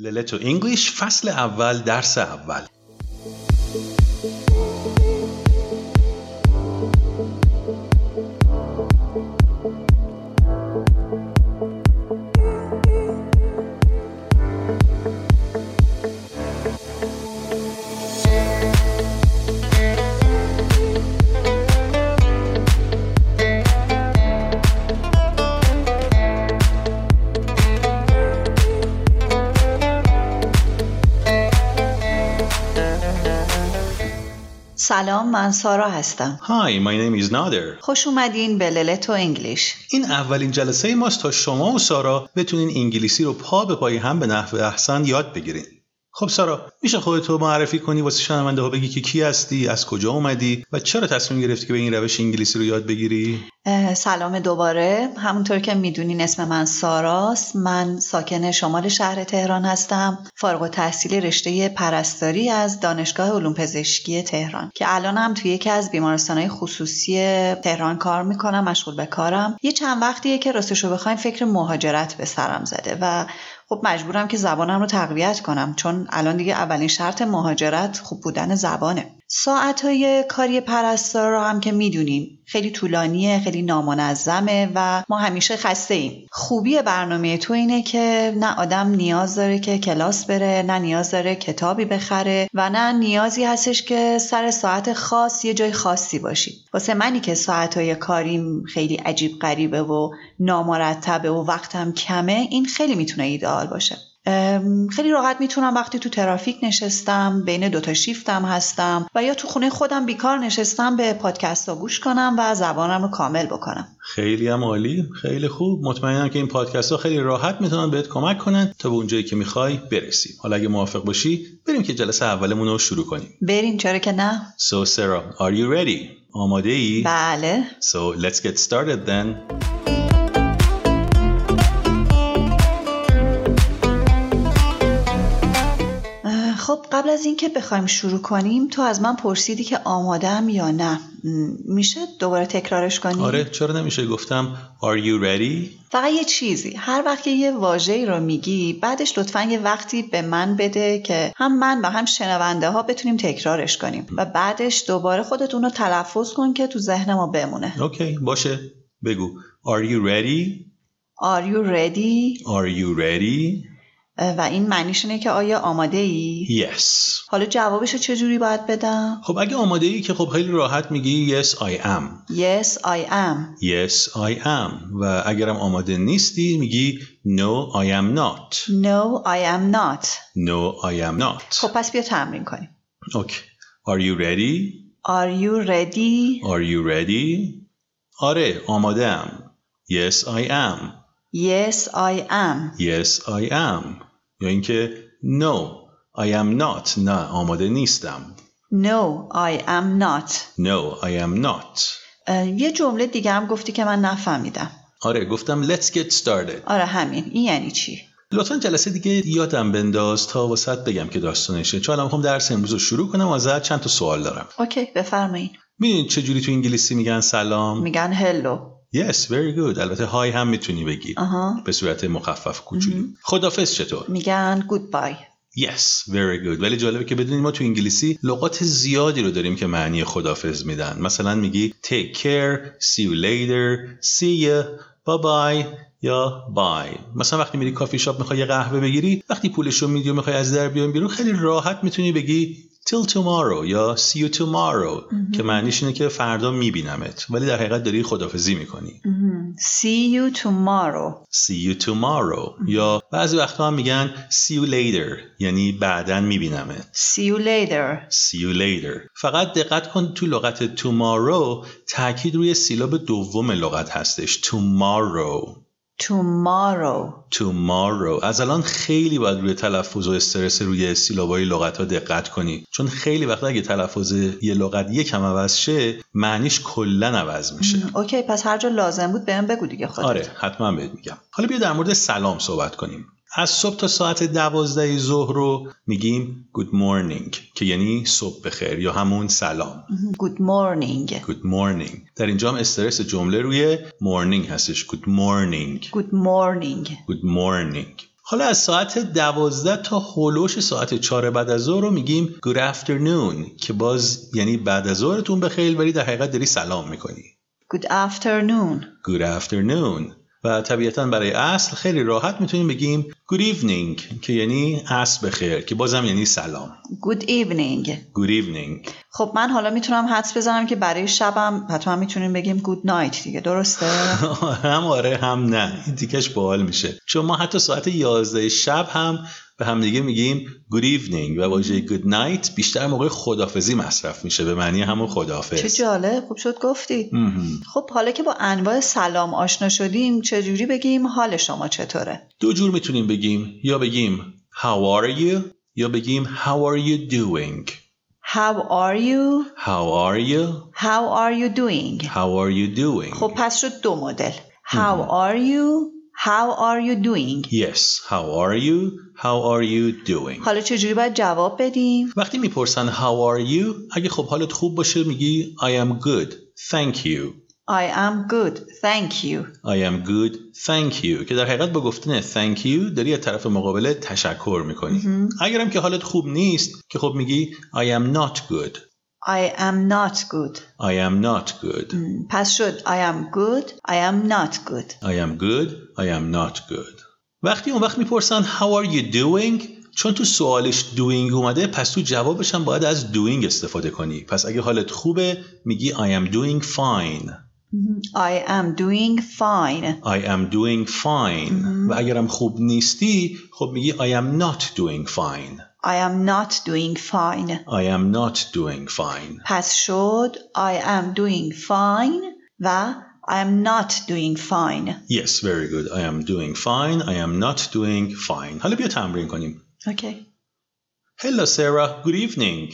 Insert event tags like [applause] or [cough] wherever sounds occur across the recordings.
للتو انگلیش فصل اول درس اول. سلام من سارا هستم Hi, my name is Nader. خوش اومدین به للتو انگلیش این اولین جلسه ماست تا شما و سارا بتونین انگلیسی رو پا به پای هم به نحو احسن یاد بگیرین. خب سارا میشه خودتو معرفی کنی؟ واسه شنونده ها بگی که کی هستی از کجا اومدی و چرا تصمیم گرفتی که به این روش انگلیسی رو یاد بگیری؟ سلام دوباره. همونطور که می‌دونین اسم من ساراست. من ساکن شمال شهر تهران هستم. فارغ التحصیل رشته پرستاری از دانشگاه علوم پزشکی تهران که الانم توی یکی از بیمارستانهای خصوصی تهران کار می‌کنم مشغول به کارم. یه چند وقتیه که راستشو بخواین فکر مهاجرت به سرم زده و خب مجبورم که زبانم رو تقویت کنم چون الان دیگه اولین شرط مهاجرت خوب بودن زبانه. ساعتهای کاری پرستار رو هم که می‌دونیم. خیلی طولانیه خیلی نامنظمه و ما همیشه خسته ایم. خوبی برنامه تو اینه که نه آدم نیاز داره که کلاس بره نه نیاز داره کتابی بخره و نه نیازی هستش که سر ساعت خاص یه جای خاصی باشی. واسه منی که ساعتهای کاریم خیلی عجیب غریبه و نامرتبه و وقتم کمه این خیلی می‌تونه ایدئال باشه. خیلی راحت می‌تونم وقتی تو ترافیک نشستم بین دوتا شیفتم هستم و یا تو خونه خودم بیکار نشستم به پادکست ها گوش کنم و زبانم رو کامل بکنم خیلی هم عالی خیلی خوب مطمئنم که این پادکست ها خیلی راحت می‌تونن بهت کمک کنن تا به اونجایی که می‌خوای برسی حالا اگه موافق باشی بریم که جلسه اولمون رو شروع کنیم بریم چرا که نه So Sarah, are you ready? آماده ای؟ بله So let's get started then. قبل از اینکه بخوایم شروع کنیم تو از من پرسیدی که آمادم یا نه میشه دوباره تکرارش کنی؟ آره چرا نمیشه گفتم Are you ready? فقط یه چیزی هر وقت که یه واژه‌ای رو میگی بعدش لطفا یه وقتی به من بده که هم من و هم شنونده ها بتونیم تکرارش کنیم و بعدش دوباره خودت اون رو تلفظ کن که تو ذهن ما بمونه اوکی باشه بگو Are you ready? Are you ready؟ Are you ready? و این معنیش اینه که آیا آماده ای؟ Yes. حالا جوابش رو چجوری باید بدم؟ خب اگه آماده ای که خب خیلی راحت میگی Yes I am. Yes I am Yes I am. و اگرم آماده نیستی میگی No I am not. No I am not No I am not. خب پس بیا تمرین کنیم اوکی. Are you ready? Are you ready؟ Are you ready? آره آماده ام. Yes I am. Yes I am Yes I am. یا اینکه No I am not. نه آماده نیستم. No I am not. No I am not. یه جمله دیگه هم گفتی که من نفهمیدم. آره گفتم let's get started. آره همین. این یعنی چی؟ لطفا جلسه دیگه یادم بنداز تا واسط بگم که داستانشه چون الان می‌خوام درس امروز رو شروع کنم و ازت چند تا سوال دارم. اوکی بفرمایید می‌دونید چه جوری تو انگلیسی میگن سلام؟ میگن هلو Yes very good. البته های هم می‌تونی بگی. آها. به صورت مخفف کوچولو. خدافظ چطور؟ میگن گود بای Yes very good. ولی جالبه که بدونید ما تو انگلیسی لغات زیادی رو داریم که معنی خدافظ میدن. مثلا میگی take care see you later see you bye bye یا بای مثلا وقتی میری کافی شاپ می‌خوای یه قهوه بگیری وقتی پولش رو میدی و می‌خوای از در بیان بیرون خیلی راحت می‌تونی بگی till tomorrow یا see you tomorrow که معنیش اینه که فردا میبینمت ولی در حقیقت داری خدافزی می‌کنی. See you tomorrow. See you tomorrow. یا بعضی وقتا هم میگن see you later یعنی بعدا میبینمت. See you later. See you later. فقط دقت کن تو لغت tomorrow تاکید روی سیلاب دوم لغت هستش tomorrow. Tomorrow. Tomorrow. از الان خیلی باید روی تلفظ و استرس روی سیلابای لغت ها دقت کنی. چون خیلی وقتا اگه تلفظ یه لغت یکم عوض شه معنیش کلا عوض میشه. اوکی پس هر جا لازم بود بهم بگو دیگه خودت. آره حتما بهت میگم. حالا بیا در مورد سلام صحبت کنیم. از صبح تا ساعت دوازده ظهر رو میگیم good morning که یعنی صبح بخیر یا همون سلام. Good morning. Good morning. در اینجا هم استرس جمله روی morning هستش. Good morning. Good morning. Good morning. حالا از ساعت دوازده تا هولوش ساعت چهار بعد از ظهر رو میگیم good afternoon که باز یعنی بعد از ظهرتون بخیر ولی در حقیقت داری سلام می‌کنی. Good afternoon. good afternoon. و طبیعتا برای اصل خیلی راحت می‌تونیم بگیم good evening که یعنی عصر بخیر که بازم یعنی سلام Good evening. good evening خب من حالا می‌تونم حدس بزنم که برای شبم حتما می‌تونیم بگیم good night دیگه درسته؟ [laughs] هم آره هم نه این دیگهش باحال میشه چون ما حتی ساعت 11 شب هم به هم دیگه میگیم good evening و واژه good night بیشتر موقع خدافزی مصرف میشه به معنی همون چه خدافز جالب خوب شد گفتی مهم. خب حالا که با انواع سلام آشنا شدیم چجوری بگیم حال شما چطوره؟ دو جور می‌تونیم بگیم یا بگیم how are you یا بگیم how are you doing How are you? how are you How are you doing? how are you doing خب پس شد دو مدل How are you? How are you doing? yes how are you? How are you doing? حالا چجوری باید جواب بدیم؟ وقتی می‌پرسن how are you اگه خب حالت خوب باشه میگی I am good thank you. I am good, thank you. I am good thank you. که در حقیقت با گفتن thank you داری از طرف مقابله تشکر می‌کنی. اگرم که حالت خوب نیست که خب میگی I am not good. I am not good. I am not good پس شد I am good, I am not good. I am good I am not good وقتی اون وقت می‌پرسن how are you doing چون تو سوالش doing اومده پس تو جوابش هم باید از doing استفاده کنی پس اگه حالت خوبه میگی I am doing fine I am doing fine. I am doing fine و اگرم خوب نیستی خب میگی I am not doing fine I am not doing fine. I am not doing fine پس شد I am doing fine و I am not doing fine. Yes very good I am doing fine I am not doing fine حالا بیا تمرین کنیم Okay. Hello Sarah good evening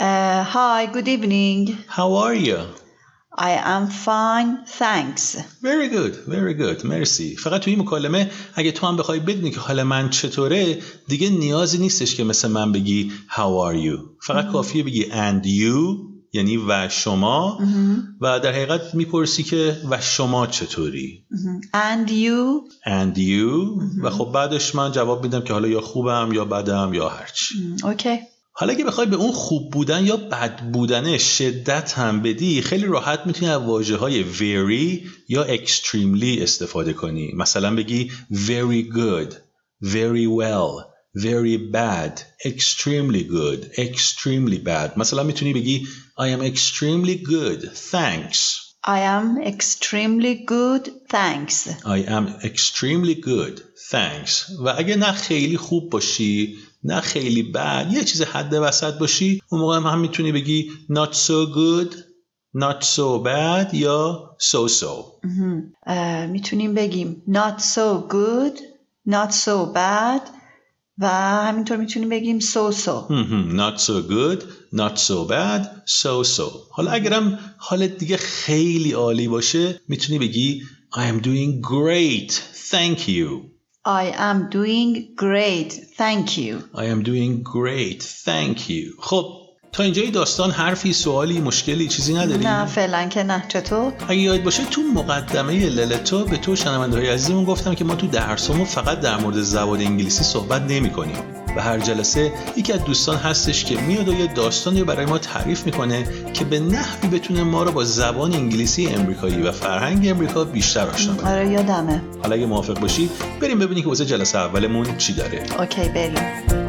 Uh, hi, good evening. How are you I am fine, thanks. Very good very good. مرسی فقط توی این مکالمه اگه تو هم بخوای بدونی که حال من چطوره دیگه نیازی نیستش که مثل من بگی How are you. فقط کافیه بگی and you یعنی و شما. و در حقیقت می‌پرسی که و شما چطوری. And you? and you. و خب بعدش من جواب میدم که حالا یا خوبم یا بدم یا هرچی. Okay. حالا اگه بخوای به اون خوب بودن یا بد بودن شدت هم بدی خیلی راحت می‌تونی از واژه های very یا extremely استفاده کنی مثلا بگی very good very well very bad extremely good extremely bad مثلا می‌تونی بگی I am extremely good thanks I am extremely good, thanks. I am extremely good thanks و اگه نه خیلی خوب باشی نه خیلی بد یه چیز حد وسط باشی. اون موقع هم, می‌تونی بگی not so good not so bad یا so so. می‌تونیم بگیم not so good, not so bad و همینطور می‌تونیم بگیم so so. not so good not so bad so so. حالا اگرم حالت دیگه خیلی عالی باشه می‌تونی بگی I am doing great thank you. I am doing great, thank you. I am doing great thank you خب تا اینجای داستان حرفی سوالی مشکلی چیزی نداری؟ نه فعلا که نه چطور؟ اگه یاد باشه تو مقدمه للتو به تو شنونده های عزیزمون گفتم که ما تو درسمون فقط در مورد زبان انگلیسی صحبت نمی کنیم و هر جلسه یکی از دوستان هستش که میاد و یه داستانی رو برای ما تعریف می‌کنه که به نحوی بتونه ما رو با زبان انگلیسی امریکایی و فرهنگ امریکا بیشتر آشنا کنه آره یادمه. حالا اگه موافق باشی بریم ببینیم که واسه جلسه اولمون چی داره اوکی بریم.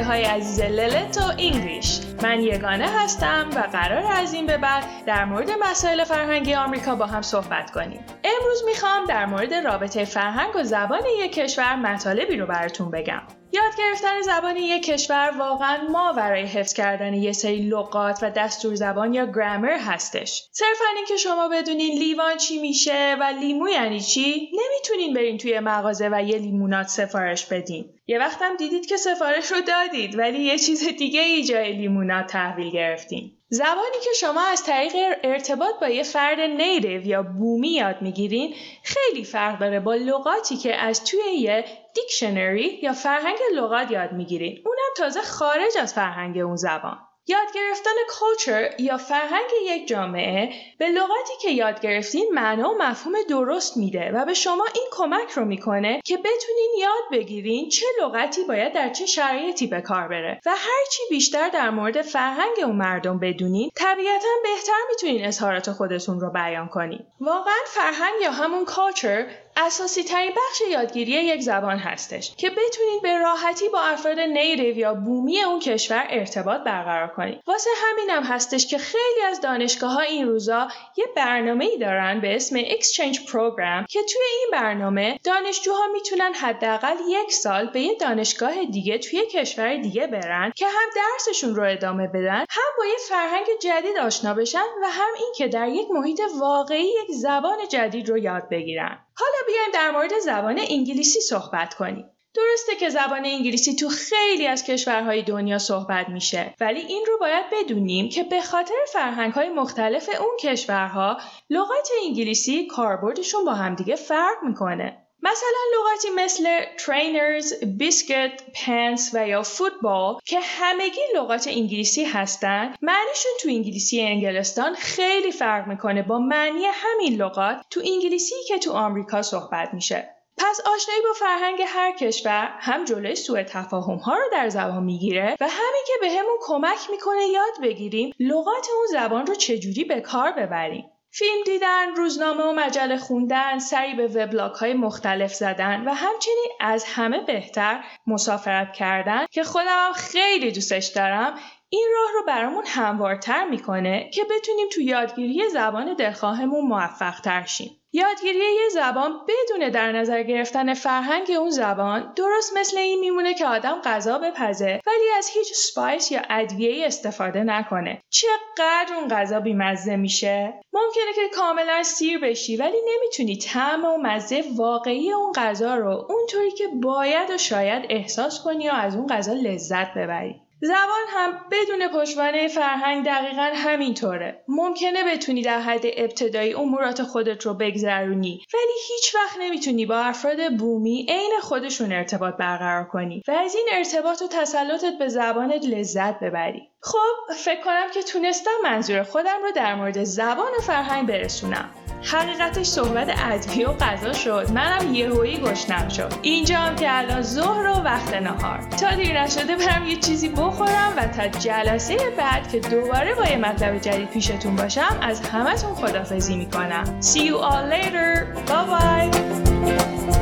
شنونده های عزیز للت و انگلیش من یگانه هستم و قرار از این به بعد در مورد مسائل فرهنگی آمریکا با هم صحبت کنیم امروز می‌خوام در مورد رابطه فرهنگ و زبان یک کشور مطالبی رو براتون بگم یاد گرفتن زبان یک کشور واقعا ما برای حفظ کردن یه سری لغات و دستور زبان یا گرامر هستش. صرفا اینکه شما بدونین لیوان چی میشه و لیمو یعنی چی نمی‌تونین برین توی مغازه و یه لیمونات سفارش بدین. یه وقتم دیدید که سفارش رو دادید ولی یه چیز دیگه ای جای لیموناد تحویل گرفتین. زبانی که شما از طریق ارتباط با یه فرد نیتیو یا بومی یاد می‌گیرین خیلی فرق داره با لغاتی که از توی یه دیکشنری یا فرهنگ لغات یاد می‌گیرین. اونم تازه خارج از فرهنگ اون زبان. یاد گرفتن کلچر یا فرهنگ یک جامعه به لغتی که یاد گرفتین معنا و مفهوم درست میده و به شما این کمک رو می‌کنه که بتونین یاد بگیرین چه لغتی باید در چه شرایطی به کار بره و هرچی بیشتر در مورد فرهنگ اون مردم بدونین طبیعتا بهتر می‌تونین اظهارات خودتون رو بیان کنین. واقعا فرهنگ یا همون کالچر اساسی ترین بخش یادگیری یک زبان هستش که بتونید به راحتی با افراد نیتیو یا بومی اون کشور ارتباط برقرار کنید. واسه همینم هستش که خیلی از دانشگاه ها این روزا یه برنامه ای دارن به اسم Exchange Program که توی این برنامه دانشجوها می‌تونن حداقل یک سال به یه دانشگاه دیگه توی کشور دیگه برن که هم درسشون رو ادامه بدن هم با یه فرهنگ جدید آشنا بشن و هم اینکه در یک محیط واقعی یک زبان جدید رو یاد بگیرن. حالا بیایم در مورد زبان انگلیسی صحبت کنیم. درسته که زبان انگلیسی تو خیلی از کشورهای دنیا صحبت میشه ولی این رو باید بدونیم که به خاطر فرهنگهای مختلف اون کشورها لغات انگلیسی کاربردشون با همدیگه فرق می‌کنه. مثلا لغاتی مثل trainers، biscuit، pants و یا فوتبال که همگی لغات انگلیسی هستن معنیشون تو انگلیسی انگلستان خیلی فرق می‌کنه با معنی همین لغات تو انگلیسی که تو آمریکا صحبت میشه. پس آشنایی با فرهنگ هر کشور هم جلوی سوء تفاهم ها رو در زبان می‌گیره و همین که بهمون به کمک می‌کنه یاد بگیریم لغات اون زبان رو چجوری به کار ببریم. فیلم دیدن، روزنامه و مجله خوندن، سری به وبلاگ های مختلف زدن و همچنین از همه بهتر مسافرت کردن که خودم خیلی دوستش دارم. این راه رو برامون هموارتر می‌کنه که بتونیم تو یادگیری زبان دلخواهمون موفق تر شیم. یادگیری یه زبان بدون در نظر گرفتن فرهنگ اون زبان درست مثل این میمونه که آدم غذا بپزه ولی از هیچ سپایس یا ادویه استفاده نکنه. چقدر اون غذا بیمزه میشه؟ ممکنه که کاملا سیر بشی ولی نمی‌تونی طعم و مزه واقعی اون غذا رو اونطوری که باید و شاید احساس کنی و از اون غذا لذت ببری. زبان هم بدون پشتوانه فرهنگ دقیقا همینطوره. ممکنه بتونی در حد ابتدایی امورات خودت رو بگذرونی ولی هیچ وقت نمی‌تونی با افراد بومی عین خودشون ارتباط برقرار کنی و از این ارتباط و تسلطت به زبانت لذت ببری. خب فکر کنم که تونستم منظور خودم رو در مورد زبان و فرهنگ برسونم. حقیقتش صحبت ادویه و غذا شد. منم یهویی گشنم شد. اینجا هم که الان ظهر و وقت نهار. تا دیر نشده برم یه چیزی بخورم و تا جلسه بعد که دوباره با یه مطلب جدید پیشتون باشم از همتون خدافزی می‌کنم. See you all later. Bye bye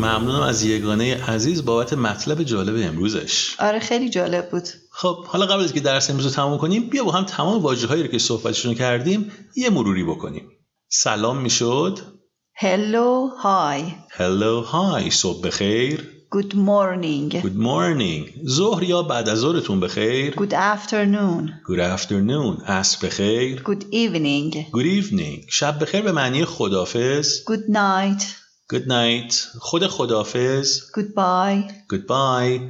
ممنونم از یگانه عزیز. بابت مطلب جالب امروزش. آره خیلی جالب بود. خب حالا قبل از که درس امروز رو تمام کنیم بیا با هم تمام واجه هایی رو که صحبتشون کردیم یه مروری بکنیم. سلام می‌شد. هلو های هلو های صبح بخیر. Good morning. Good morning. ظهر یا بعد از ظهرتون بخیر؟ Good afternoon. Good afternoon. عصر بخیر. Good evening. Good evening. شب بخیر به معنی خدافز Good night. Good night. خود خدافز Goodbye. Goodbye.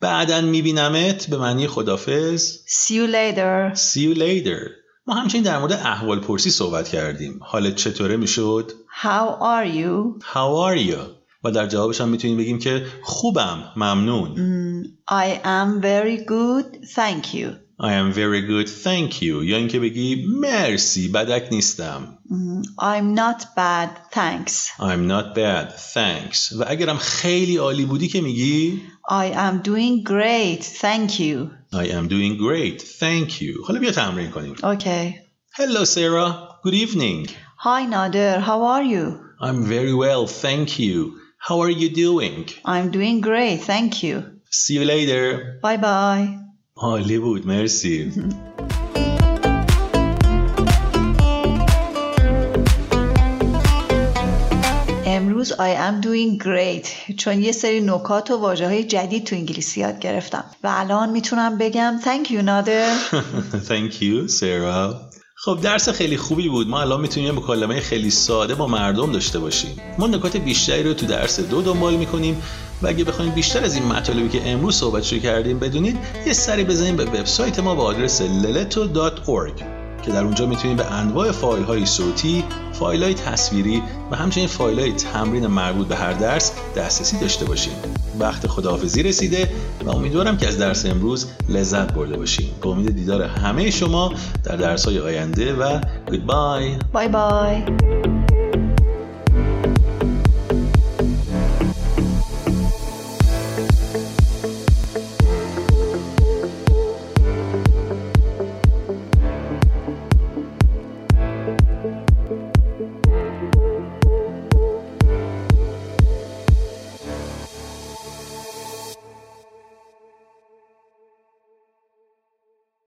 بعدا میبینمت به معنی خدافز See you later. See you later. ما همچنین در مورد احوال پرسی صحبت کردیم. حالت چطوره می‌شد؟ How are you? How are you? و در جوابش هم می‌تونیم بگیم که خوبم. ممنون. Mm, I am very good. Thank you. I am very good thank you یا اینکه بگی مرسی بدک نیستم mm, I'm not bad thanks I'm not bad thanks و اگرم خیلی عالی بودی که میگی I am doing great thank you I am doing great thank you حالا بیا تمرین کنیم Okay Hello Sarah good evening Hi Nader how are you I'm very well thank you How are you doing I'm doing great thank you See you later Bye bye عالی بود مرسی. امروز I am doing great. چون یه سری نکات و واجه های جدید تو انگلیسی یاد گرفتم. و الان می‌تونم بگم thank you نادر. [laughs] Thank you Sarah. خب درس خیلی خوبی بود. ما الان می‌تونیم مکالمه خیلی ساده با مردم داشته باشیم. ما نکات بیشتری رو تو درس دو دنبال می‌کنیم و اگه بخواید بیشتر از این مطالبی که امروز صحبت کردیم بدونید یه سری بزنید به وبسایت ما با آدرس leleto.org که در اونجا می‌تونید به انواع فایل های صوتی، فایل های تصویری و همچنین فایل های تمرین مربوط به هر درس دسترسی داشته باشید. وقت خداحافظی رسیده و امیدوارم که از درس امروز لذت برده باشید. به امید دیدار همه شما در درس های آینده و گودبای بای بای